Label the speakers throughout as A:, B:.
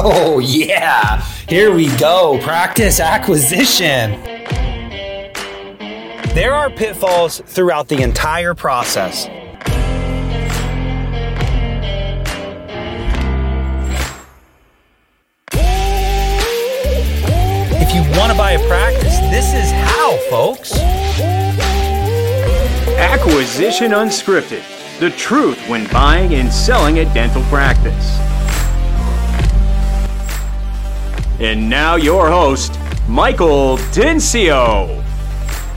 A: Oh, yeah. Here we go. Practice acquisition. There are pitfalls throughout the entire process. If you want to buy a practice, this is how, folks.
B: Acquisition Unscripted the truth when buying and selling a dental practice. And now, your host, Michael Dinsio.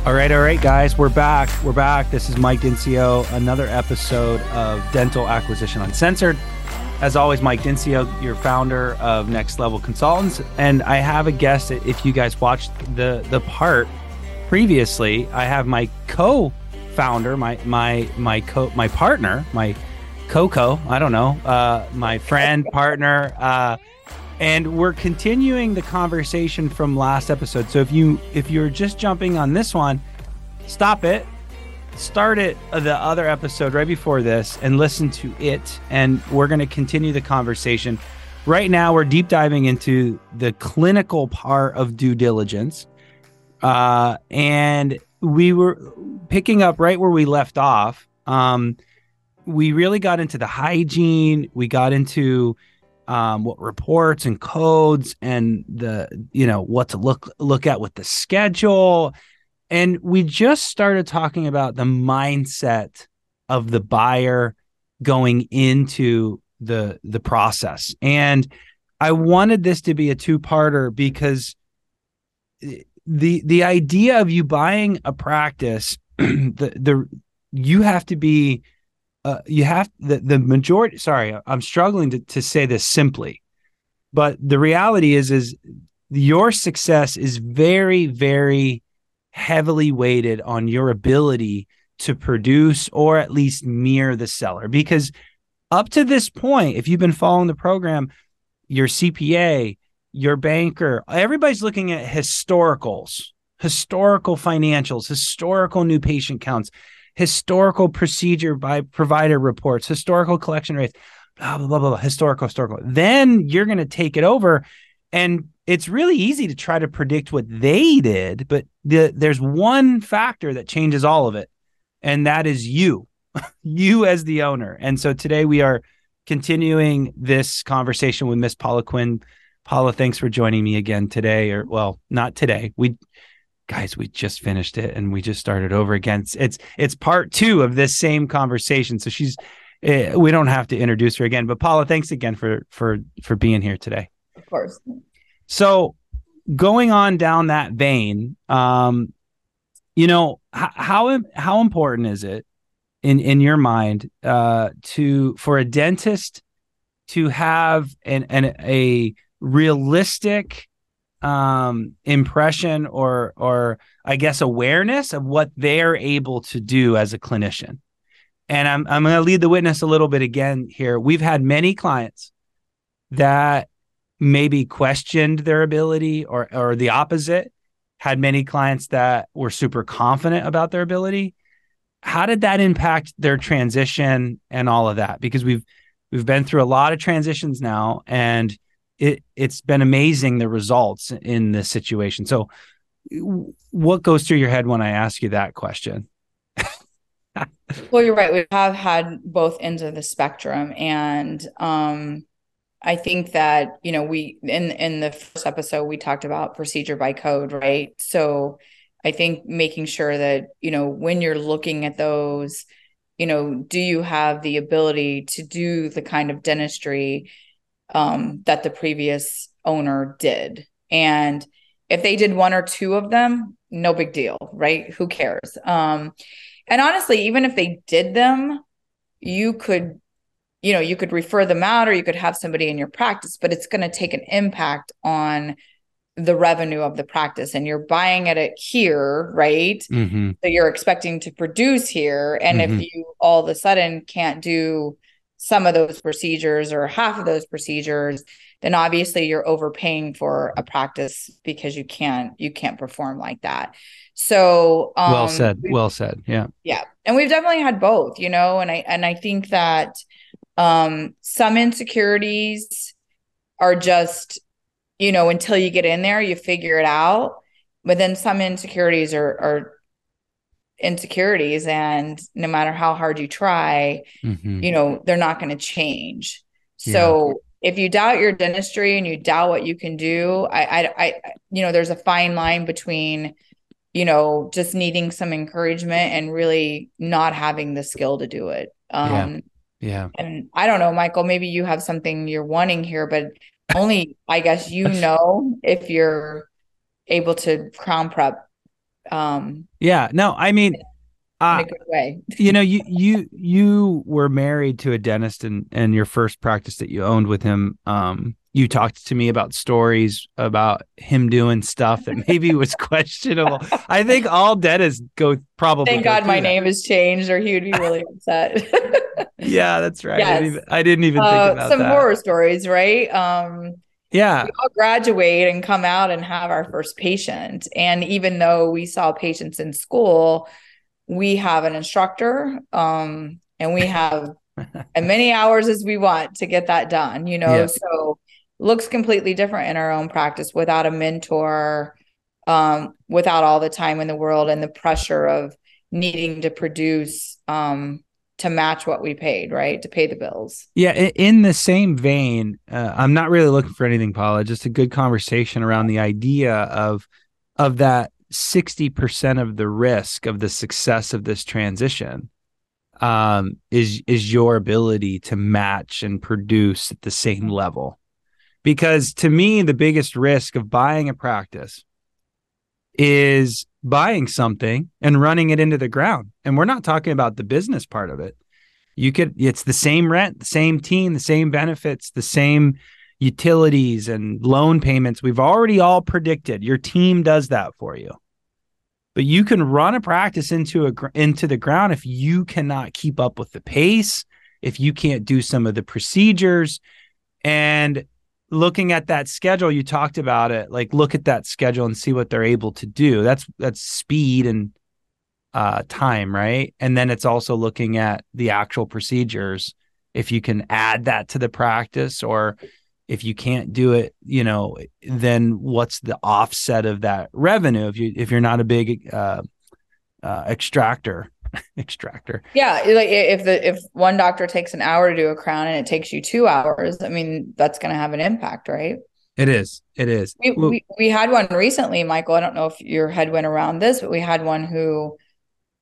A: All right, all right, guys, we're back. We're back. This is Mike Dinsio, another episode of Dental Acquisition Uncensored. As always, Mike Dinsio, your founder of Next Level Consultants, and I have a guest. If you guys watched the the part previously, I have my co founder, my my my co my partner, my Coco, I don't know, uh, my friend, partner, uh, and we're continuing the conversation from last episode. So if you if you're just jumping on this one, stop it, start it uh, the other episode right before this, and listen to it, and we're going to continue the conversation. Right now, we're deep diving into the clinical part of due diligence, uh, and we were picking up right where we left off. Um, we really got into the hygiene. We got into um, what reports and codes and the you know what to look look at with the schedule, and we just started talking about the mindset of the buyer going into the the process. And I wanted this to be a two parter because the the idea of you buying a practice the the you have to be uh, you have the the majority sorry i'm struggling to, to say this simply but the reality is is your success is very very heavily weighted on your ability to produce or at least mirror the seller. Because up to this point if you've been following the program your cpa your banker, everybody's looking at historicals, historical financials, historical new patient counts, historical procedure by provider reports, historical collection rates, blah, blah, blah, blah, historical, historical. Then you're going to take it over. And it's really easy to try to predict what they did, but the, there's one factor that changes all of it, and that is you, you as the owner. And so today we are continuing this conversation with Miss Paula Quinn Paula, thanks for joining me again today, or well, not today. We guys, we just finished it and we just started over again. It's it's, it's part two of this same conversation. So she's uh, we don't have to introduce her again. But Paula, thanks again for for for being here today.
C: Of course.
A: So going on down that vein, um, you know, h- how how important is it in in your mind uh, to for a dentist to have an an a realistic um impression or or i guess awareness of what they're able to do as a clinician. And i'm i'm going to lead the witness a little bit again here. We've had many clients that maybe questioned their ability or or the opposite. Had many clients that were super confident about their ability. How did that impact their transition and all of that? Because we've we've been through a lot of transitions now and it it's been amazing the results in this situation. So, what goes through your head when I ask you that question?
C: well, you're right. We have had both ends of the spectrum, and um, I think that you know we in in the first episode we talked about procedure by code, right? So, I think making sure that you know when you're looking at those, you know, do you have the ability to do the kind of dentistry um, that the previous owner did. And if they did one or two of them, no big deal, right? Who cares? Um, and honestly, even if they did them, you could, you know, you could refer them out or you could have somebody in your practice, but it's going to take an impact on the revenue of the practice and you're buying it at it here, right? Mm-hmm. So you're expecting to produce here. And mm-hmm. if you all of a sudden can't do some of those procedures or half of those procedures then obviously you're overpaying for a practice because you can't you can't perform like that so
A: um, well said well said yeah
C: yeah and we've definitely had both you know and i and i think that Um, some insecurities are just, you know, until you get in there, you figure it out. But then some insecurities are are insecurities and no matter how hard you try mm-hmm. you know they're not going to change so yeah. if you doubt your dentistry and you doubt what you can do I, I i you know there's a fine line between you know just needing some encouragement and really not having the skill to do it
A: um yeah, yeah.
C: and i don't know michael maybe you have something you're wanting here but only i guess you know if you're able to crown prep
A: um yeah no i mean uh,
C: way.
A: you know, you you you were married to a dentist, and and your first practice that you owned with him, um, you talked to me about stories about him doing stuff that maybe was questionable. I think all dentists go probably.
C: Thank God my that. name has changed, or he would be really upset.
A: yeah, that's right. Yes. I, didn't even, I didn't even think uh, about
C: some
A: that.
C: horror stories, right? Um,
A: yeah.
C: We all graduate and come out and have our first patient. And even though we saw patients in school, we have an instructor um, and we have as many hours as we want to get that done, you know? Yeah. So looks completely different in our own practice without a mentor, um, without all the time in the world and the pressure of needing to produce um, to match what we paid, right? To pay the bills.
A: Yeah. In the same vein, uh, I'm not really looking for anything, Paula. Just a good conversation around the idea of of that 60% of the risk of the success of this transition um, is is your ability to match and produce at the same level. Because to me, the biggest risk of buying a practice is buying something and running it into the ground. And we're not talking about the business part of it. You could, it's the same rent, the same team, the same benefits, the same utilities and loan payments. We've already all predicted your team does that for you. But you can run a practice into a into the ground if you cannot keep up with the pace, if you can't do some of the procedures and looking at that schedule you talked about it like look at that schedule and see what they're able to do. That's that's speed and uh, time right? And then it's also looking at the actual procedures if you can add that to the practice or if you can't do it you know then what's the offset of that revenue if you if you're not a big uh, uh, extractor extractor.
C: Yeah, like if the if one doctor takes an hour to do a crown and it takes you two hours, I mean that's going to have an impact, right?
A: It is. It is.
C: We, we, we had one recently, Michael. I don't know if your head went around this, but we had one who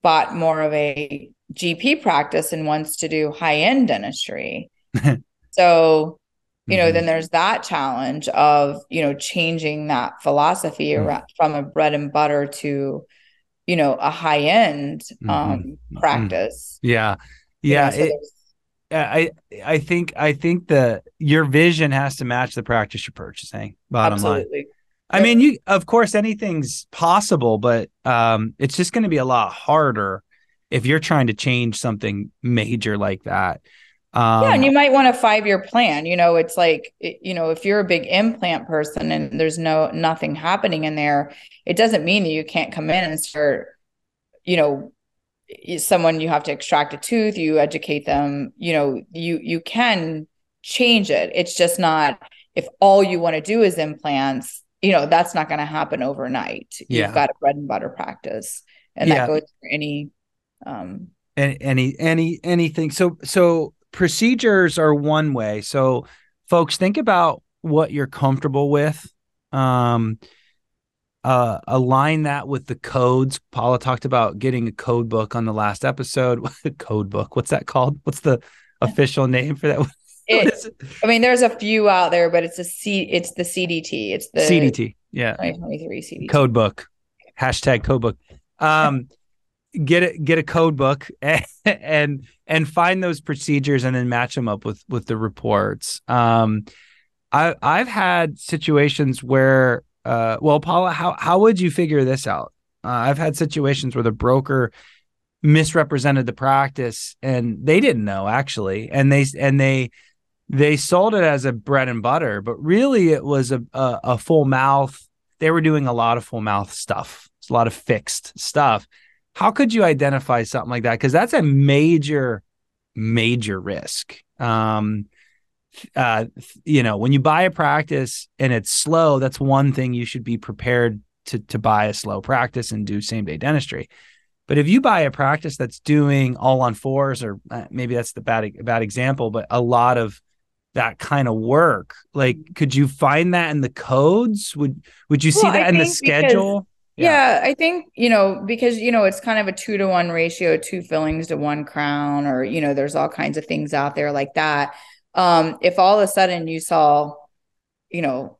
C: bought more of a GP practice and wants to do high end dentistry. so, you know, mm-hmm. then there's that challenge of you know changing that philosophy mm-hmm. from a bread and butter to you know a high end mm-hmm. um mm-hmm. practice
A: yeah yeah you know, so it, i i think i think that your vision has to match the practice you're purchasing bottom absolutely. line I mean, you of course anything's possible, but um, it's just going to be a lot harder if you're trying to change something major like that.
C: Um, yeah, and you might want a five year plan. You know, it's like you know, if you're a big implant person and there's no nothing happening in there, it doesn't mean that you can't come in and start. You know, someone you have to extract a tooth, you educate them. You know, you you can change it. It's just not if all you want to do is implants. You know, that's not going to happen overnight. Yeah. You've got a bread and butter practice, and yeah. that goes for any um
A: any any any anything so so procedures are one way. So, folks, think about what you're comfortable with. Um, uh, align that with the codes. Paula talked about getting a code book on the last episode. code book. What's that called? What's the official name for that?
C: It, I mean, there's a few out there, but it's a C. It's the CDT. It's the
A: CDT. Yeah.
C: 2023 CDT.
A: Code book. Hashtag code book. Um, get it get a code book and, and and find those procedures and then match them up with with the reports. Um i i've had situations where uh well paula how how would you figure this out? Uh, i've had situations where the broker misrepresented the practice and they didn't know actually. And they and they they sold it as a bread and butter but really it was a a, a full mouth. They were doing a lot of full mouth stuff it's a lot of fixed stuff how could you identify something like that? Because that's a major, major risk. Um, uh, you know, when you buy a practice and it's slow, that's one thing you should be prepared to to buy a slow practice and do same day dentistry. But if you buy a practice that's doing all on fours, or uh, maybe that's the bad bad example, but a lot of that kind of work, like could you find that in the codes? Would would you see well, that in the schedule?
C: Yeah. yeah, I think you know because you know it's kind of a two to one ratio, two fillings to one crown, or you know there's all kinds of things out there like that. Um, if all of a sudden you saw, you know,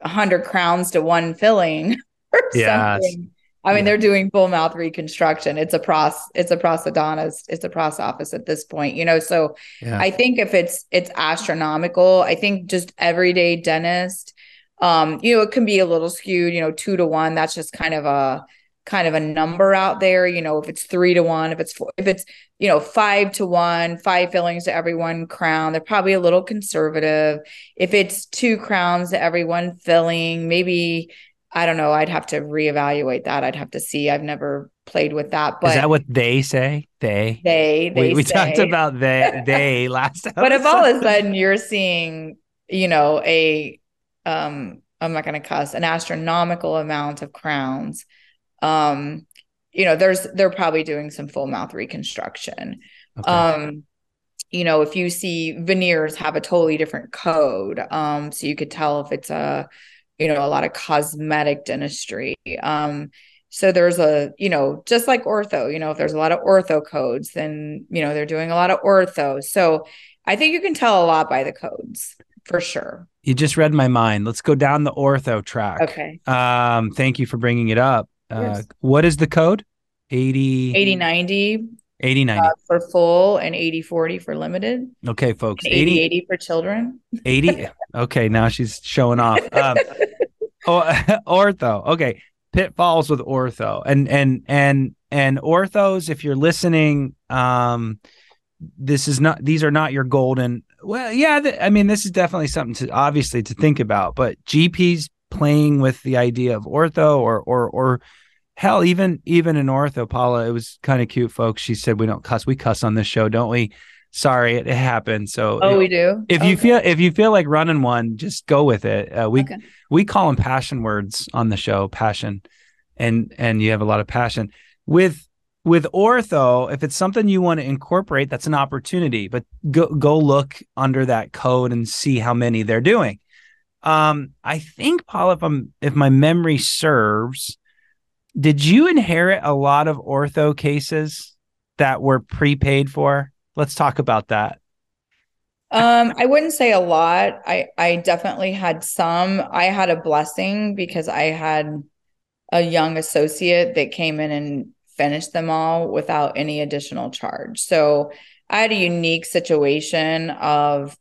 C: a hundred crowns to one filling or yes. something I mean, yeah. they're doing full mouth reconstruction. It's a pros, it's a prosthodontist, it's a pros office at this point, you know. So yeah. I think if it's it's astronomical, I think just everyday dentist, um, you know, it can be a little skewed, you know, two to one. That's just kind of a kind of a number out there. You know, if it's three to one, if it's four, if it's you know five to one, five fillings to every one crown, they're probably a little conservative. If it's two crowns to every one filling, maybe I don't know. I'd have to reevaluate that. I'd have to see. I've never played with that. But
A: is that what they say? They
C: they they
A: we, we talked about they they last.
C: Episode. But if all of a sudden you're seeing, you know, a um, I'm not going to cuss, an astronomical amount of crowns, um, you know, there's they're probably doing some full mouth reconstruction. Okay. Um, you know, if you see veneers have a totally different code, um, so you could tell if it's a you know, a lot of cosmetic dentistry. Um, so there's a, you know, just like ortho, you know, if there's a lot of ortho codes, then, you know, they're doing a lot of ortho. So I think you can tell a lot by the codes for sure.
A: You just read my mind. Let's go down the ortho track.
C: Okay.
A: Um, thank you for bringing it up. Uh, what is the code? 80
C: 80 90
A: 80 90 uh,
C: for full and 80 40 for limited.
A: Okay, folks.
C: 80 80 for children.
A: 80. Okay, now she's showing off. Um, ortho. Okay. Pitfalls with ortho. And and and and orthos if you're listening um this is not these are not your golden well yeah th- i mean this is definitely something to obviously to think about but gps playing with the idea of ortho or or or hell, even even in ortho, Paula, it was kind of cute, folks. She said we don't cuss. We cuss on this show, don't we? Sorry, it, it happened. So
C: oh, we do.
A: If okay. you feel if you feel like running one, just go with it. Uh, we okay. we call them passion words on the show, passion, and and you have a lot of passion with with ortho. If it's something you want to incorporate, that's an opportunity. But go go look under that code and see how many they're doing. Um, I think Paula, if I'm if my memory serves, did you inherit a lot of ortho cases that were prepaid for? Let's talk about that.
C: Um, I wouldn't say a lot. I I definitely had some. I had a blessing because I had a young associate that came in and finished them all without any additional charge. So I had a unique situation of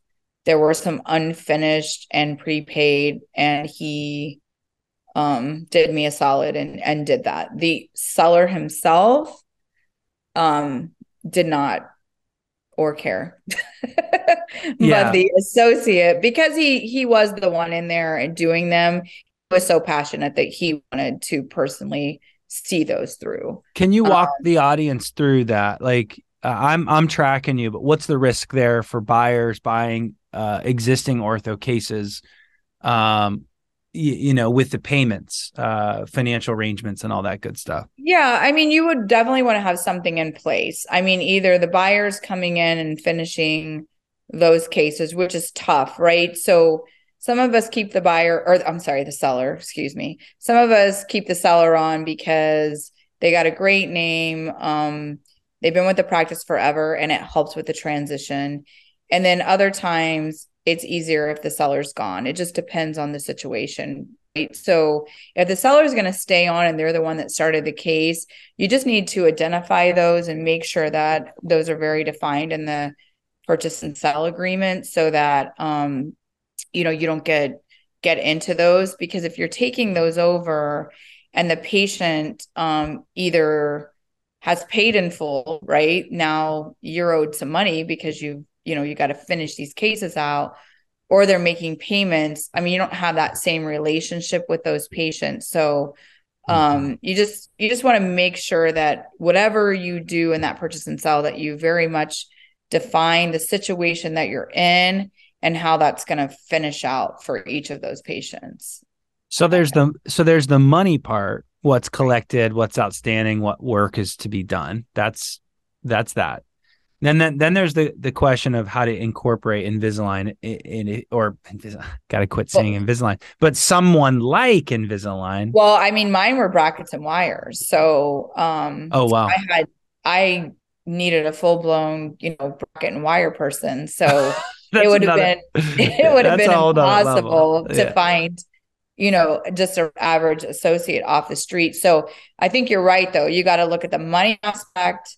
C: there were some unfinished and prepaid, and he um, did me a solid and and did that. The seller himself um, did not or care. yeah. But the associate, because he he was the one in there and doing them, was so passionate that he wanted to personally see those through.
A: Can you walk um, the audience through that? Like uh, I'm I'm tracking you, but what's the risk there for buyers buying uh, existing ortho cases? Um, you, you know with the payments uh financial arrangements and all that good stuff
C: yeah i mean you would definitely want to have something in place i mean either the buyers coming in and finishing those cases which is tough right so some of us keep the buyer or i'm sorry the seller excuse me some of us keep the seller on because they got a great name um they've been with the practice forever and it helps with the transition and then other times it's easier if the seller's gone. It just depends on the situation. Right? So if the seller is going to stay on and they're the one that started the case, you just need to identify those and make sure that those are very defined in the purchase and sell agreement so that um you know you don't get get into those because if you're taking those over and the patient um either has paid in full right? Now you're owed some money because you've you know you got to finish these cases out or they're making payments. I mean you don't have that same relationship with those patients. So um mm-hmm. you just you just want to make sure that whatever you do in that purchase and sell that you very much define the situation that you're in and how that's going to finish out for each of those patients.
A: So there's the so there's the money part, what's collected, what's outstanding, what work is to be done. That's that's that. Then then, then there's the the question of how to incorporate Invisalign in, in it or got to quit saying well, Invisalign, but someone like Invisalign.
C: Well, I mean, mine were brackets and wires, so um.
A: Oh wow!
C: I had I needed a full blown you know bracket and wire person, so it would have been it would have been impossible to yeah. find you know, just an average associate off the street. So I think you're right, though. You got to look at the money aspect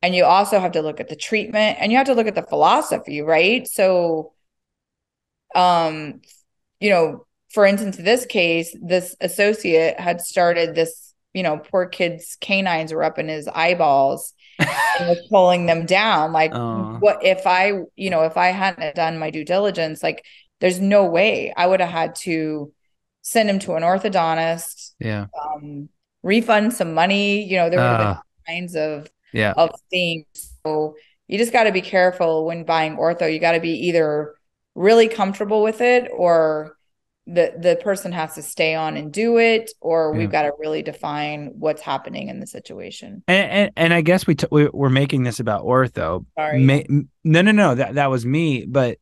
C: and you also have to look at the treatment and you have to look at the philosophy, right? So, um, you know, for instance, this case, this associate had started this, you know, poor kid's canines were up in his eyeballs was pulling them down. Like, uh. what if I, you know, if I hadn't done my due diligence, like, there's no way I would have had to send him to an orthodontist.
A: Yeah.
C: Um, refund some money. You know, there were uh, kinds of
A: yeah
C: of things. So you just got to be careful when buying ortho. You got to be either really comfortable with it or the the person has to stay on and do it or yeah. we've got to really define what's happening in the situation
A: and and, and i guess we, t- we we're making this about ortho
C: Sorry.
A: Ma- no no no that, that was me but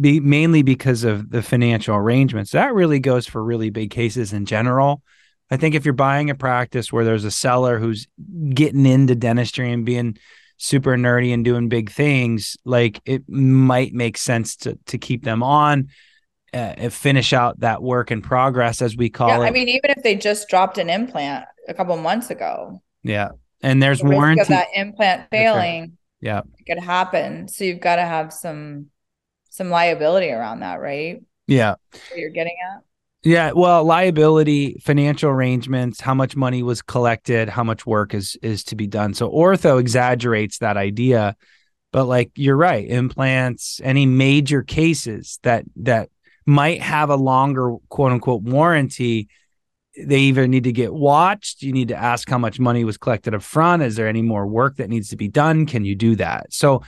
A: be mainly because of the financial arrangements. That really goes for really big cases in general. I think if you're buying a practice where there's a seller who's getting into dentistry and being super nerdy and doing big things, like it might make sense to to keep them on uh, finish out that work in progress as we call yeah, it.
C: I mean, even if they just dropped an implant a couple months ago.
A: Yeah. And there's the warranty of
C: that implant failing.
A: Yeah.
C: It could happen. So you've got to have some some liability around that, right?
A: Yeah.
C: What you're getting at?
A: Yeah, well, liability, financial arrangements, how much money was collected, how much work is is to be done. So ortho exaggerates that idea, but like you're right, implants, any major cases that that might have a longer quote unquote warranty, they either need to get watched, you need to ask how much money was collected up front, is there any more work that needs to be done? Can you do that? So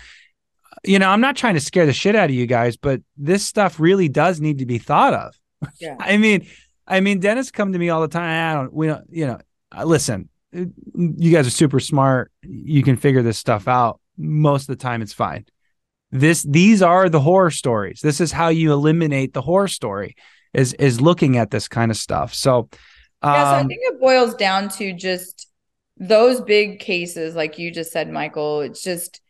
A: you know, I'm not trying to scare the shit out of you guys, but this stuff really does need to be thought of.
C: Yeah.
A: I mean, I mean, dennis come to me all the time. I don't, we don't, you know, uh, listen, you guys are super smart. You can figure this stuff out. Most of the time, it's fine. This, these are the horror stories. This is how you eliminate the horror story is, is looking at this kind of stuff. So,
C: um, yeah, so I um, think it boils down to just those big cases, like you just said, Michael. It's just,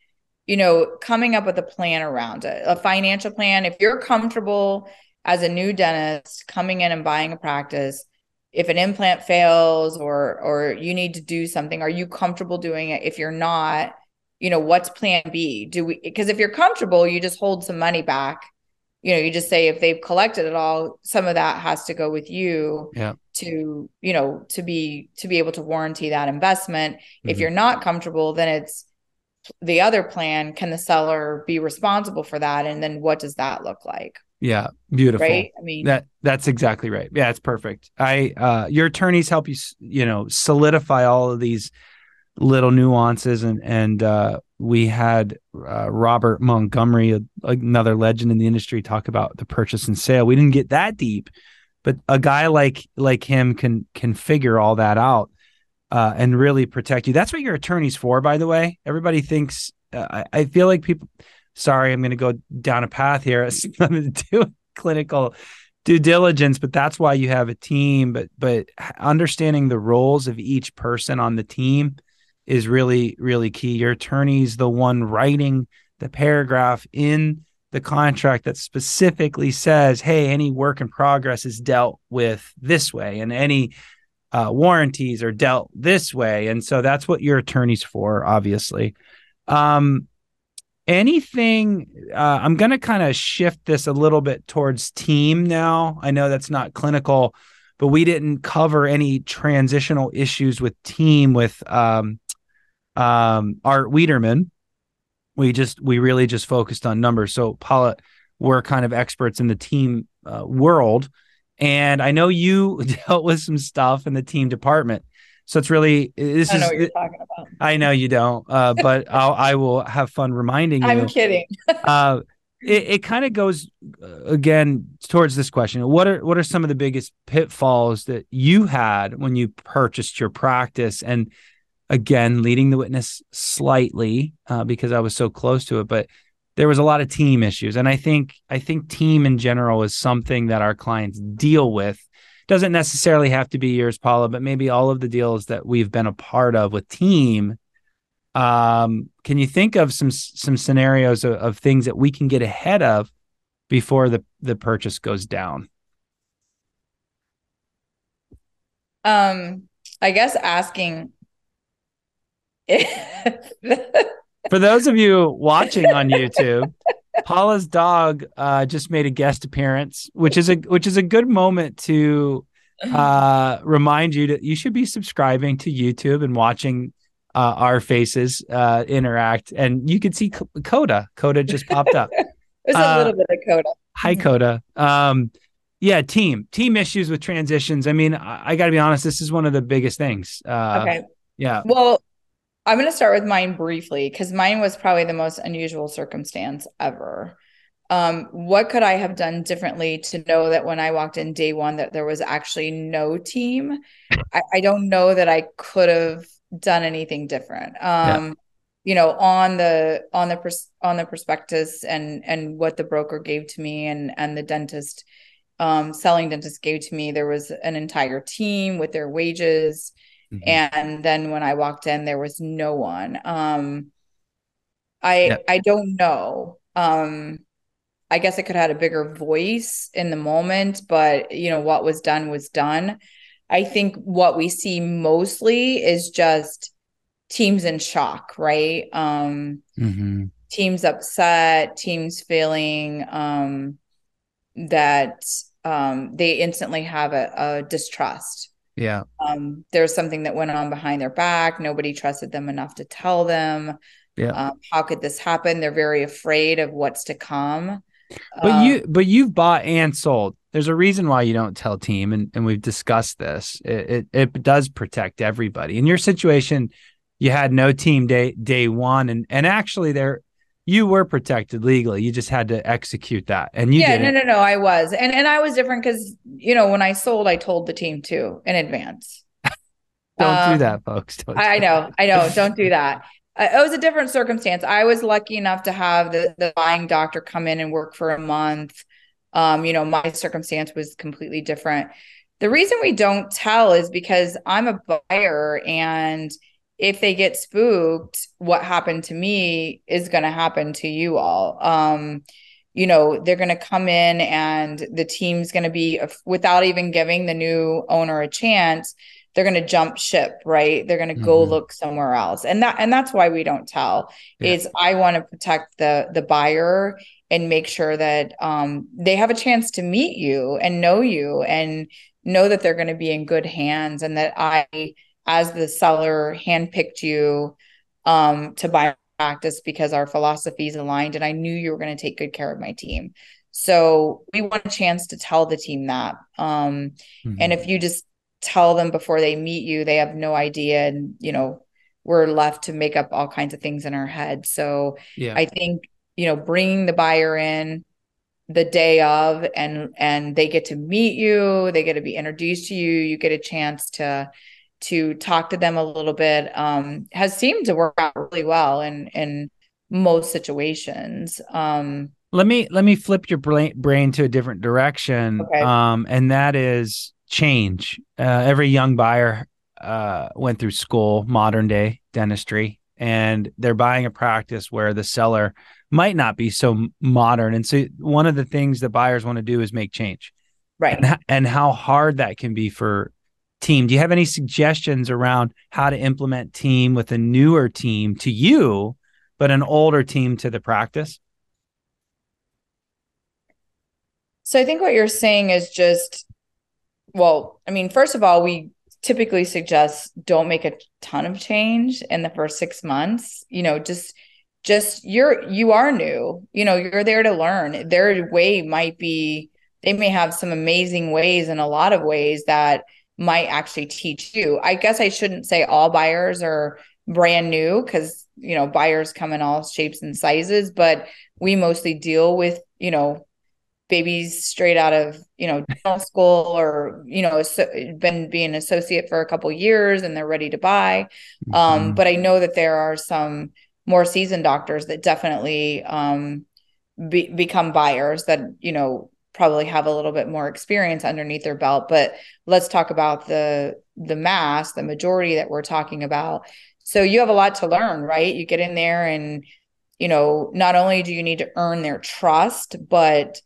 C: you know, coming up with a plan around it, a financial plan. If you're comfortable as a new dentist coming in and buying a practice, if an implant fails or or you need to do something, are you comfortable doing it? If you're not, you know, what's plan B? Do we because if you're comfortable, you just hold some money back. You know, you just say if they've collected it all, some of that has to go with you
A: yeah.
C: to, you know, to be to be able to warranty that investment. Mm-hmm. If you're not comfortable, then it's the other plan can the seller be responsible for that and then what does that look like
A: yeah beautiful
C: right i mean
A: that that's exactly right yeah it's perfect i uh your attorneys help you you know solidify all of these little nuances and and uh we had uh, Robert Montgomery, another legend in the industry, talk about the purchase and sale. We didn't get that deep, but a guy like like him can can figure all that out uh, and really protect you. That's what your attorney's for, by the way. Everybody thinks. Uh, I, I, feel like people. Sorry, I'm going to go down a path here. It's nothing to do clinical due diligence, but that's why you have a team. But but understanding the roles of each person on the team is really really key. Your attorney's the one writing the paragraph in the contract that specifically says, "Hey, any work in progress is dealt with this way, and any uh, warranties are dealt this way, and so that's what your attorney's for, obviously. Um, anything? Uh, I'm going to kind of shift this a little bit towards team now. I know that's not clinical, but we didn't cover any transitional issues with team with um, um, Art Wiederman. We just we really just focused on numbers. So Paula, we're kind of experts in the team uh, world and I know you dealt with some stuff in the team department. So it's really this
C: I know
A: is
C: what you're talking about.
A: I know you don't, uh, but I'll, I will have fun reminding you.
C: I'm kidding.
A: uh, it, it kind of goes uh, again towards this question. What are what are some of the biggest pitfalls that you had when you purchased your practice? And again, leading the witness slightly uh, because I was so close to it, but there was a lot of team issues, and I think I think team in general is something that our clients deal with. Doesn't necessarily have to be yours, Paula, but maybe all of the deals that we've been a part of with team um, can you think of some some scenarios of, of things that we can get ahead of before the the purchase goes down?
C: Um, I guess asking
A: For those of you watching on YouTube, Paula's dog uh, just made a guest appearance, which is a which is a good moment to uh, remind you that you should be subscribing to YouTube and watching uh, our faces uh, interact. And you can see Coda. Coda just popped up.
C: There's a little bit of Coda.
A: Hi, Coda. Um, yeah, team team issues with transitions. I mean, I, I got to be honest. This is one of the biggest things. Uh,
C: okay.
A: Yeah.
C: Well, I'm going to start with mine briefly because mine was probably the most unusual circumstance ever. Um, what could I have done differently to know that when I walked in day one that there was actually no team? I, I don't know that I could have done anything different. Um, yeah. you know, on the on the pers- on the prospectus and and what the broker gave to me and and the dentist um, selling dentist gave to me, there was an entire team with their wages. Mm-hmm. And then when I walked in, there was no one. Um, I yeah. I don't know. Um, I guess I could have had a bigger voice in the moment, but you know what was done was done. I think what we see mostly is just teams in shock, right? Um, mm-hmm. Teams upset, teams feeling um, that um, they instantly have a, a distrust.
A: Yeah.
C: Um, there's something that went on behind their back. Nobody trusted them enough to tell them.
A: Yeah.
C: Um, how could this happen? They're very afraid of what's to come.
A: But um, you, but you've bought and sold there's a reason why you don't tell team and, and we've discussed this it, it, it does protect everybody in your situation you had no team day day one and and actually there you were protected legally. You just had to execute that and you
C: yeah
A: didn't.
C: no no no i was. And and i was different because you know when i sold i told the team too in advance.
A: Don't um, do that folks. Don't
C: i know i know. Don't do that. Uh, it was a different circumstance. I was lucky enough to have the, the buying doctor come in and work for a month. Um, you know, my circumstance was completely different. The reason we don't tell is because I'm a buyer and if they get spooked, what happened to me is going to happen to you all. Um, you know, they're going to come in and the team's going to be without even giving the new owner a chance, they're going to jump ship, right? They're going to mm-hmm. go look somewhere else. And that and that's why we don't tell. Yeah. Is I want to protect the the buyer and make sure that um, they have a chance to meet you and know you and know that they're going to be in good hands and that I, as the seller, handpicked you um, to buy practice because our philosophies aligned and I knew you were going to take good care of my team. So we want a chance to tell the team that. Um, mm-hmm. And if you just tell them before they meet you, they have no idea. And, you know, we're left to make up all kinds of things in our head. So yeah. I think you know bringing the buyer in the day of and and they get to meet you they get to be introduced to you you get a chance to to talk to them a little bit um has seemed to work out really well in in most situations um
A: let me let me flip your brain brain to a different direction okay. um and that is change uh, every young buyer uh went through school modern day dentistry and they're buying a practice where the seller might not be so modern. And so one of the things that buyers want to do is make change.
C: Right.
A: And, and how hard that can be for team. Do you have any suggestions around how to implement team with a newer team to you, but an older team to the practice?
C: So I think what you're saying is just, well, I mean, first of all, we typically suggest don't make a ton of change in the first six months. You know, just just you're you are new you know you're there to learn their way might be they may have some amazing ways in a lot of ways that might actually teach you. I guess I shouldn't say all buyers are brand new because you know buyers come in all shapes and sizes, but we mostly deal with you know babies straight out of you know dental school or you know been being an associate for a couple years and they're ready to buy um, mm-hmm. um, but i know that there are some more seasoned doctors that definitely um, be, become buyers that you know probably have a little bit more experience underneath their belt but let's talk about the the mass the majority that we're talking about. So you have a lot to learn right? You get in there and you know not only do you need to earn their trust but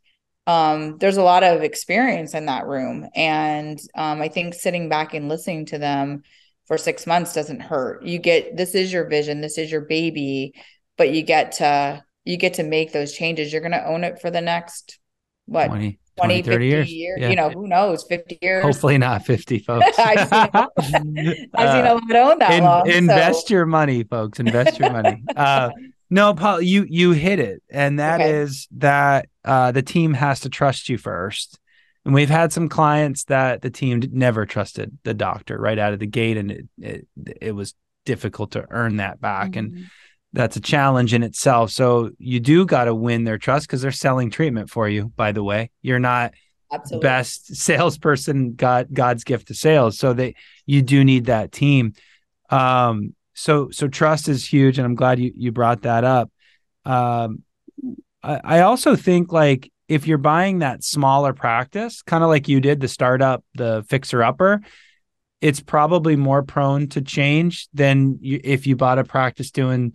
C: um, there's a lot of experience in that room. And um, i think sitting back and listening to them for six months doesn't hurt. You get this is your vision this is your baby but you get to you get to make those changes. You're going to own it for the next what 20, 20, 20 30 years, years yeah. you know who knows 50 years
A: hopefully not 50 folks i've seen,
C: I've seen a lot own that in, long,
A: invest so. your money folks invest your money uh, no paul you you hit it and that okay. is that uh, the team has to trust you first and we've had some clients that the team never trusted the doctor right out of the gate and it it, it was difficult to earn that back mm-hmm. and that's a challenge in itself. So you do got to win their trust because they're selling treatment for you. By the way, you're not Absolutely. best salesperson. God, God's gift to sales. So they, you do need that team. Um, so, so trust is huge, and I'm glad you you brought that up. Um, I, I also think like if you're buying that smaller practice, kind of like you did the startup, the fixer upper, it's probably more prone to change than you, if you bought a practice doing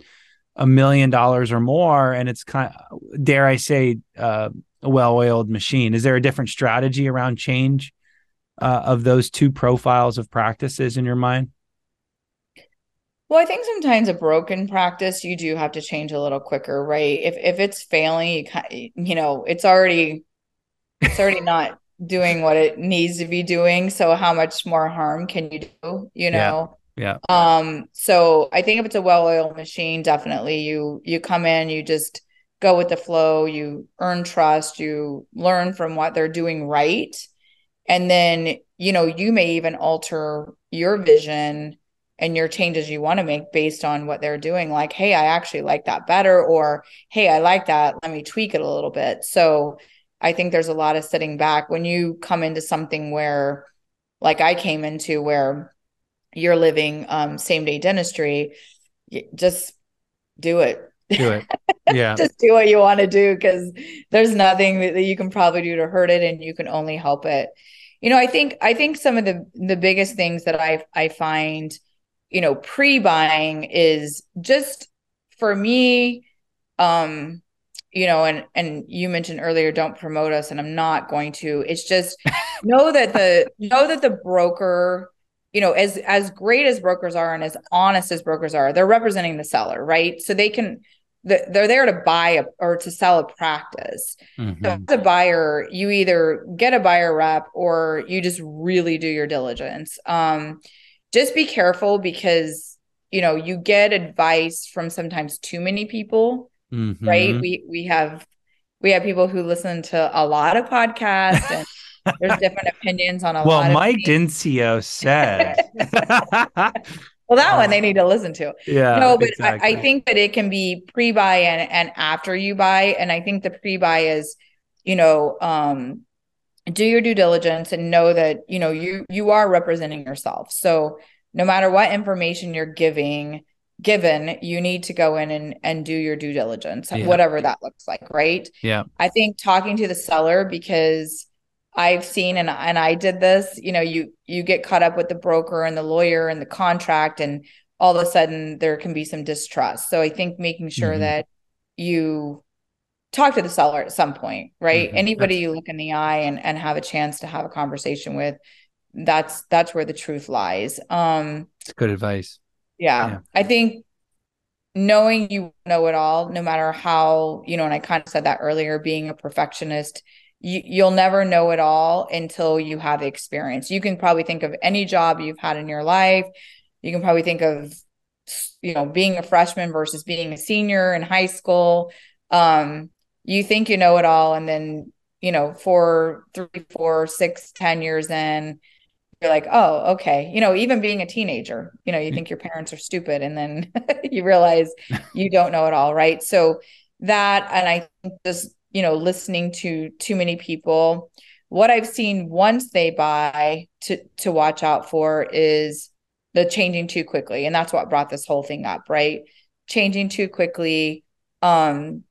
A: a million dollars or more and it's kind of dare i say uh, a well-oiled machine. Is there a different strategy around change uh, of those two profiles of practices in your mind?
C: Well i think sometimes a broken practice you do have to change a little quicker right? If if it's failing you you know it's already it's already not doing what it needs to be doing so how much more harm can you do you know
A: yeah.
C: Um, so I think if it's a well-oiled machine, definitely you you come in, you just go with the flow, you earn trust, you learn from what they're doing right. And then, you know, you may even alter your vision and your changes you want to make based on what they're doing. Like, hey, I actually like that better, or hey, I like that. Let me tweak it a little bit. So I think there's a lot of sitting back when you come into something where, like I came into where you're living um, same day dentistry, just do it.
A: Do it. Yeah.
C: just do what you want to do because there's nothing that, you can probably do to hurt it and you can only help it. You know, I think I think some of the the biggest things that I I find, you know, pre-buying is just for me, um, you know, and and you mentioned earlier, don't promote us, and I'm not going to. It's just know that the know that the broker you know as as great as brokers are and as honest as brokers are they're representing the seller right so they can they're there to buy a, or to sell a practice mm-hmm. so as a buyer you either get a buyer rep or you just really do your diligence um just be careful because you know you get advice from sometimes too many people mm-hmm. right we we have we have people who listen to a lot of podcasts and there's different opinions on a
A: well,
C: lot of
A: Mike Dinsio said.
C: well, that one they need to listen to.
A: Yeah.
C: No, but exactly. I, I, think that it can be pre-buy and, and after you buy. And I think the pre-buy is, you know, um, do your due diligence and know that, you know, you you are representing yourself. So no matter what information you're giving, given you need to go in and, and do your due diligence yeah. whatever that looks like right
A: yeah
C: i think talking to the seller because I've seen and and I did this, you know, you you get caught up with the broker and the lawyer and the contract and all of a sudden there can be some distrust. So I think making sure mm-hmm. that you talk to the seller at some point, right? Mm-hmm. Anybody you look in the eye and and have a chance to have a conversation with, that's that's where the truth lies. Um
A: It's good advice.
C: Yeah. yeah. I think knowing you know it all, no matter how, you know, and I kind of said that earlier, being a perfectionist you, you'll never know it all until you have experience. You can probably think of any job you've had in your life. You can probably think of, you know, being a freshman versus being a senior in high school. Um, you think you know it all, and then you know, four, three, four, six, ten years in, you're like, oh, okay. You know, even being a teenager, you know, you think your parents are stupid and then you realize you don't know it all, right? So that, and I think just, you know, listening to too many people, what I've seen once they buy to to watch out for is the changing too quickly. And that's what brought this whole thing up, right? Changing too quickly. Um,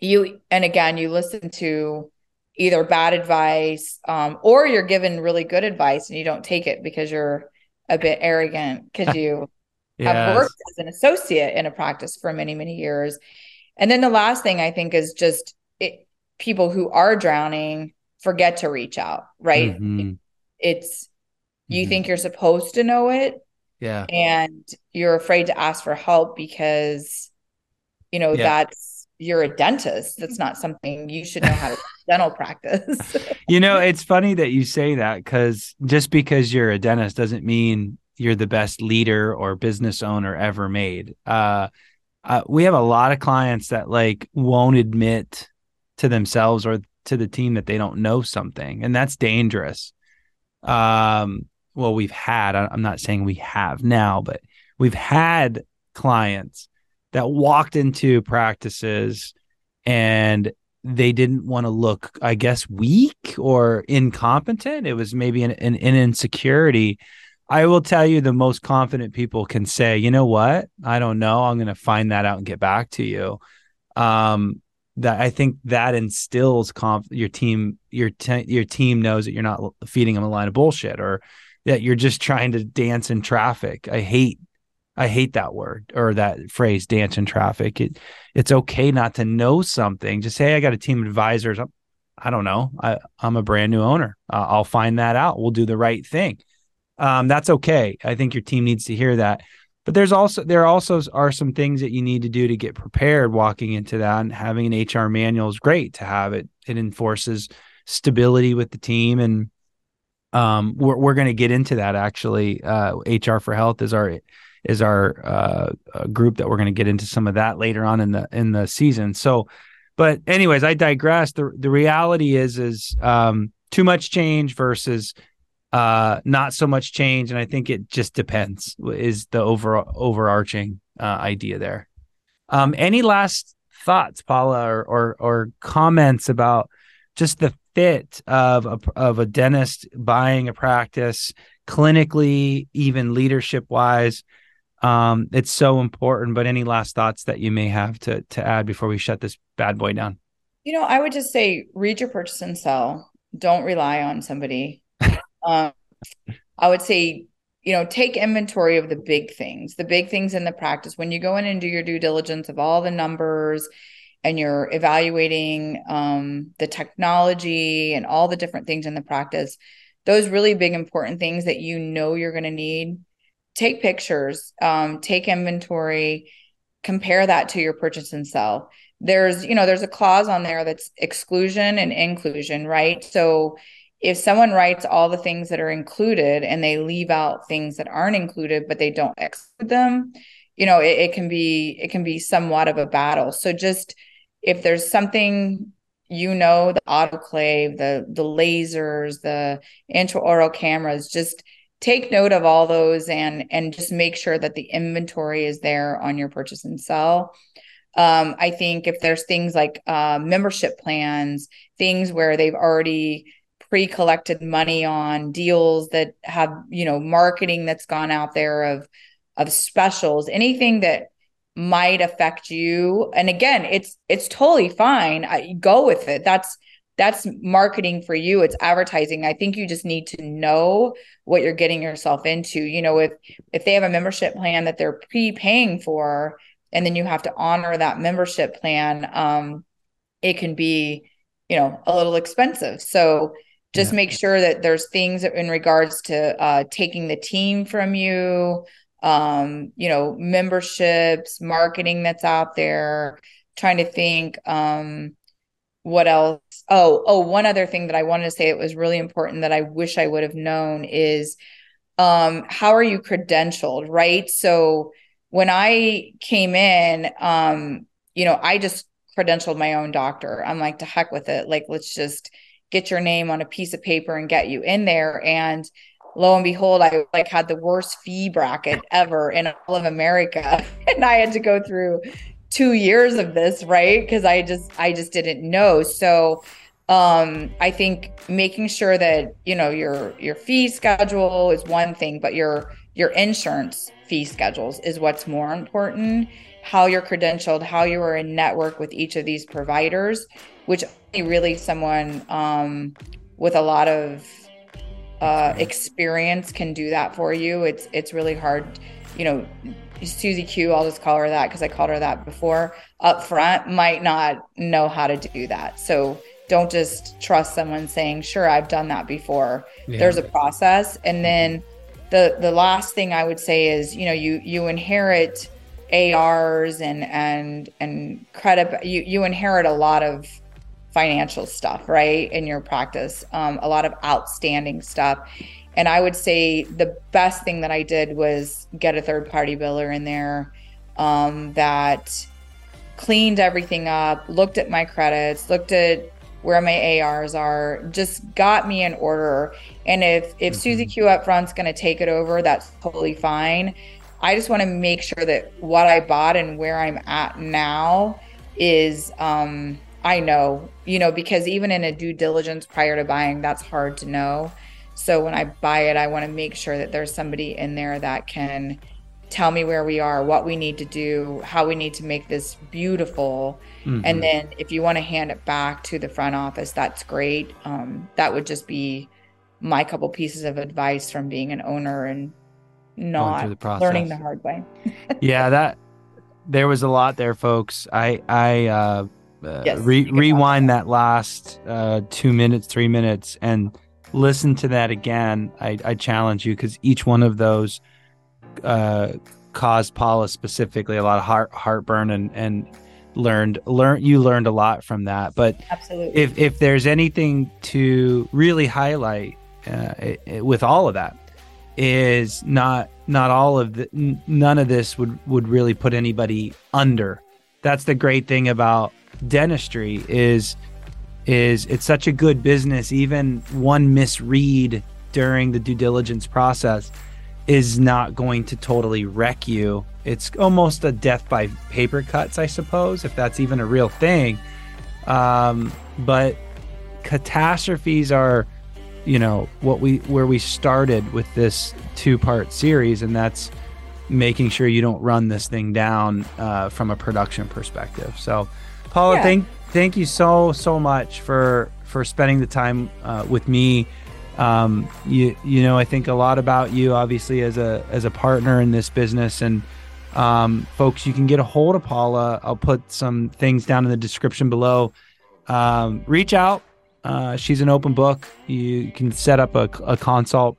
C: you and again, you listen to either bad advice um, or you're given really good advice and you don't take it because you're a bit arrogant because you yes. have worked as an associate in a practice for many many years and then the last thing i think is just people who are drowning forget to reach out right mm-hmm. it's you mm-hmm. think you're supposed to know it
A: yeah
C: and you're afraid to ask for help because you know yeah. that's you're a dentist. That's not something you should know how to dental practice.
A: you know, it's funny that you say that because just because you're a dentist doesn't mean you're the best leader or business owner ever made. Uh, uh, we have a lot of clients that like won't admit to themselves or to the team that they don't know something, and that's dangerous. Um, well, we've had. I'm not saying we have now, but we've had clients that walked into practices and they didn't want to look, I guess, weak or incompetent. It was maybe an, an, an, insecurity. I will tell you, the most confident people can say, you know what? I don't know. I'm going to find that out and get back to you. Um, that I think that instills conf- your team. Your te- your team knows that you're not feeding them a line of bullshit or that you're just trying to dance in traffic. I hate I hate that word or that phrase, dance in traffic. It, it's okay not to know something. Just say, I got a team of advisors. I'm, I do not know. I, I'm a brand new owner. Uh, I'll find that out. We'll do the right thing. Um, that's okay. I think your team needs to hear that. But there's also there also are some things that you need to do to get prepared walking into that. And having an HR manual is great to have it. It enforces stability with the team and um, we're we're going to get into that actually. Uh, HR for Health is our is our uh, group that we're going to get into some of that later on in the in the season. So, but anyways, I digress. the The reality is is um, too much change versus uh, not so much change, and I think it just depends. Is the over overarching uh, idea there? Um, any last thoughts, Paula, or, or or comments about just the fit of a, of a dentist buying a practice clinically, even leadership wise? Um, it's so important. But any last thoughts that you may have to to add before we shut this bad boy down?
C: You know, I would just say read your purchase and sell. Don't rely on somebody. Um, I would say, you know, take inventory of the big things, the big things in the practice. When you go in and do your due diligence of all the numbers and you're evaluating um, the technology and all the different things in the practice, those really big important things that you know you're going to need take pictures, um, take inventory, compare that to your purchase and sell. There's, you know, there's a clause on there that's exclusion and inclusion, right? So if someone writes all the things that are included and they leave out things that aren't included, but they don't exclude them, you know, it, it can be it can be somewhat of a battle. So just if there's something you know, the autoclave, the the lasers, the intraoral cameras, just take note of all those and and just make sure that the inventory is there on your purchase and sell um, i think if there's things like uh, membership plans things where they've already pre-collected money on deals that have you know marketing that's gone out there of of specials anything that might affect you. And again it's it's totally fine. I, go with it. That's that's marketing for you. It's advertising. I think you just need to know what you're getting yourself into. You know if if they have a membership plan that they're pre-paying for and then you have to honor that membership plan um it can be you know a little expensive. So just yeah. make sure that there's things in regards to uh, taking the team from you um you know memberships marketing that's out there trying to think um what else? Oh, oh, one other thing that I wanted to say it was really important that I wish I would have known is um, how are you credentialed, right? So when I came in, um, you know, I just credentialed my own doctor. I'm like, to heck with it. Like, let's just get your name on a piece of paper and get you in there. And lo and behold, I like had the worst fee bracket ever in all of America. And I had to go through two years of this, right? Because I just I just didn't know. So um I think making sure that you know your your fee schedule is one thing, but your your insurance fee schedules is what's more important. How you're credentialed, how you are in network with each of these providers, which really someone um, with a lot of uh, experience can do that for you. It's it's really hard, you know. Susie Q, I'll just call her that because I called her that before. Up front, might not know how to do that. So don't just trust someone saying, "Sure, I've done that before." Yeah. There's a process, and then the the last thing I would say is, you know, you you inherit ARs and and and credit. You you inherit a lot of financial stuff, right, in your practice, um, a lot of outstanding stuff. And I would say the best thing that I did was get a third party biller in there um, that cleaned everything up, looked at my credits, looked at where my ARs are, just got me in order. And if if mm-hmm. Susie Q up front's going to take it over, that's totally fine. I just want to make sure that what I bought and where I'm at now is um, I know, you know, because even in a due diligence prior to buying, that's hard to know. So when I buy it, I want to make sure that there's somebody in there that can tell me where we are, what we need to do, how we need to make this beautiful. Mm-hmm. And then if you want to hand it back to the front office, that's great. Um, that would just be my couple pieces of advice from being an owner and not the learning the hard way.
A: yeah, that there was a lot there, folks. I I uh, uh, yes, re- rewind that last uh, two minutes, three minutes, and listen to that again. I, I challenge you because each one of those uh, caused Paula specifically a lot of heart heartburn and and learned learned you learned a lot from that. But
C: absolutely,
A: if if there's anything to really highlight uh, it, it, with all of that, is not not all of the none of this would would really put anybody under. That's the great thing about dentistry is is it's such a good business. Even one misread during the due diligence process is not going to totally wreck you. It's almost a death by paper cuts i suppose if that's even a real thing. Um, but catastrophes are you know what we where we started with this two part series and that's making sure you don't run this thing down uh, from a production perspective so Paula, yeah. thank thank you so so much for for spending the time uh, with me. Um, you you know I think a lot about you obviously as a as a partner in this business and um, folks you can get a hold of Paula. I'll put some things down in the description below. Um, reach out. Uh, she's an open book. You can set up a, a consult,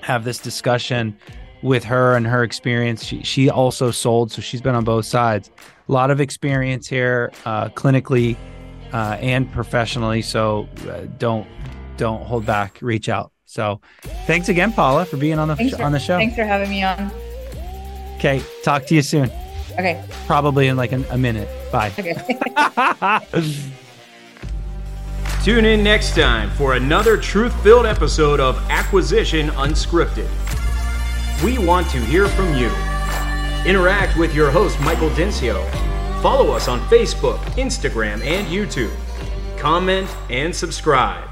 A: have this discussion with her and her experience. She she also sold, so she's been on both sides a lot of experience here, uh, clinically uh, and professionally. So uh, don't don't hold back. Reach out. So thanks again, Paula, for being on the
C: for,
A: on the show.
C: Thanks for having me on.
A: Okay, talk to you soon.
C: Okay.
A: Probably in like an, a minute. Bye.
C: Okay.
B: Tune in next time for another truth filled episode of Acquisition Unscripted. We want to hear from you. Interact with your host, Michael Dinsio. Follow us on Facebook, Instagram, and YouTube. Comment and subscribe.